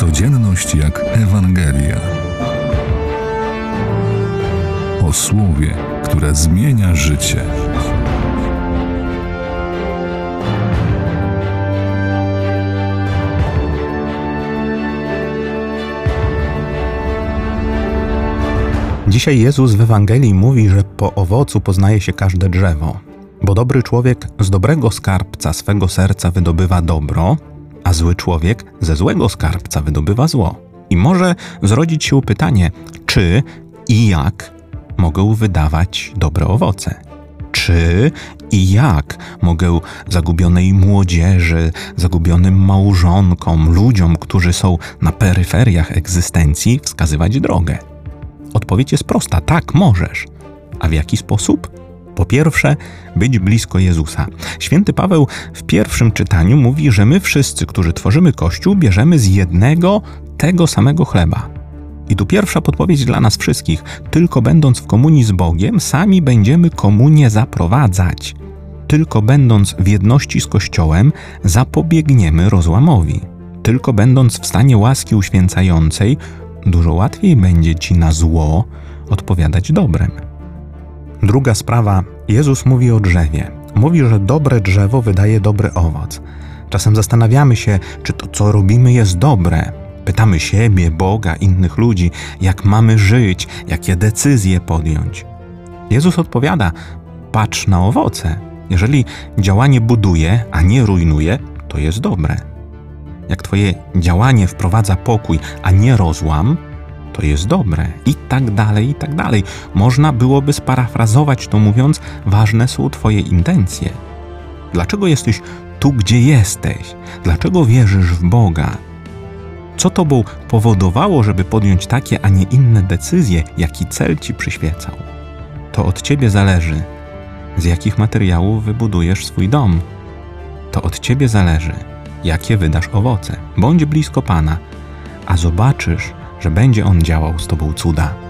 Codzienność jak Ewangelia. O słowie, które zmienia życie. Dzisiaj Jezus w Ewangelii mówi, że po owocu poznaje się każde drzewo. Bo dobry człowiek z dobrego skarbca swego serca wydobywa dobro, a zły człowiek ze złego skarbca wydobywa zło. I może zrodzić się pytanie, czy i jak mogę wydawać dobre owoce? Czy i jak mogę zagubionej młodzieży, zagubionym małżonkom, ludziom, którzy są na peryferiach egzystencji, wskazywać drogę? Odpowiedź jest prosta: tak, możesz. A w jaki sposób? Po pierwsze, być blisko Jezusa. Święty Paweł w pierwszym czytaniu mówi, że my wszyscy, którzy tworzymy Kościół, bierzemy z jednego, tego samego chleba. I tu pierwsza podpowiedź dla nas wszystkich: tylko będąc w komunii z Bogiem, sami będziemy komunię zaprowadzać. Tylko będąc w jedności z Kościołem, zapobiegniemy rozłamowi. Tylko będąc w stanie łaski uświęcającej, dużo łatwiej będzie ci na zło odpowiadać dobrem. Druga sprawa, Jezus mówi o drzewie. Mówi, że dobre drzewo wydaje dobry owoc. Czasem zastanawiamy się, czy to, co robimy, jest dobre. Pytamy siebie, Boga, innych ludzi, jak mamy żyć, jakie decyzje podjąć. Jezus odpowiada: patrz na owoce. Jeżeli działanie buduje, a nie rujnuje, to jest dobre. Jak Twoje działanie wprowadza pokój, a nie rozłam, to jest dobre. I tak dalej, i tak dalej. Można byłoby sparafrazować to mówiąc, ważne są Twoje intencje. Dlaczego jesteś tu, gdzie jesteś? Dlaczego wierzysz w Boga? Co Tobą powodowało, żeby podjąć takie, a nie inne decyzje, jaki cel Ci przyświecał? To od Ciebie zależy, z jakich materiałów wybudujesz swój dom. To od Ciebie zależy, jakie wydasz owoce. Bądź blisko Pana, a zobaczysz, że będzie On działał z Tobą cuda.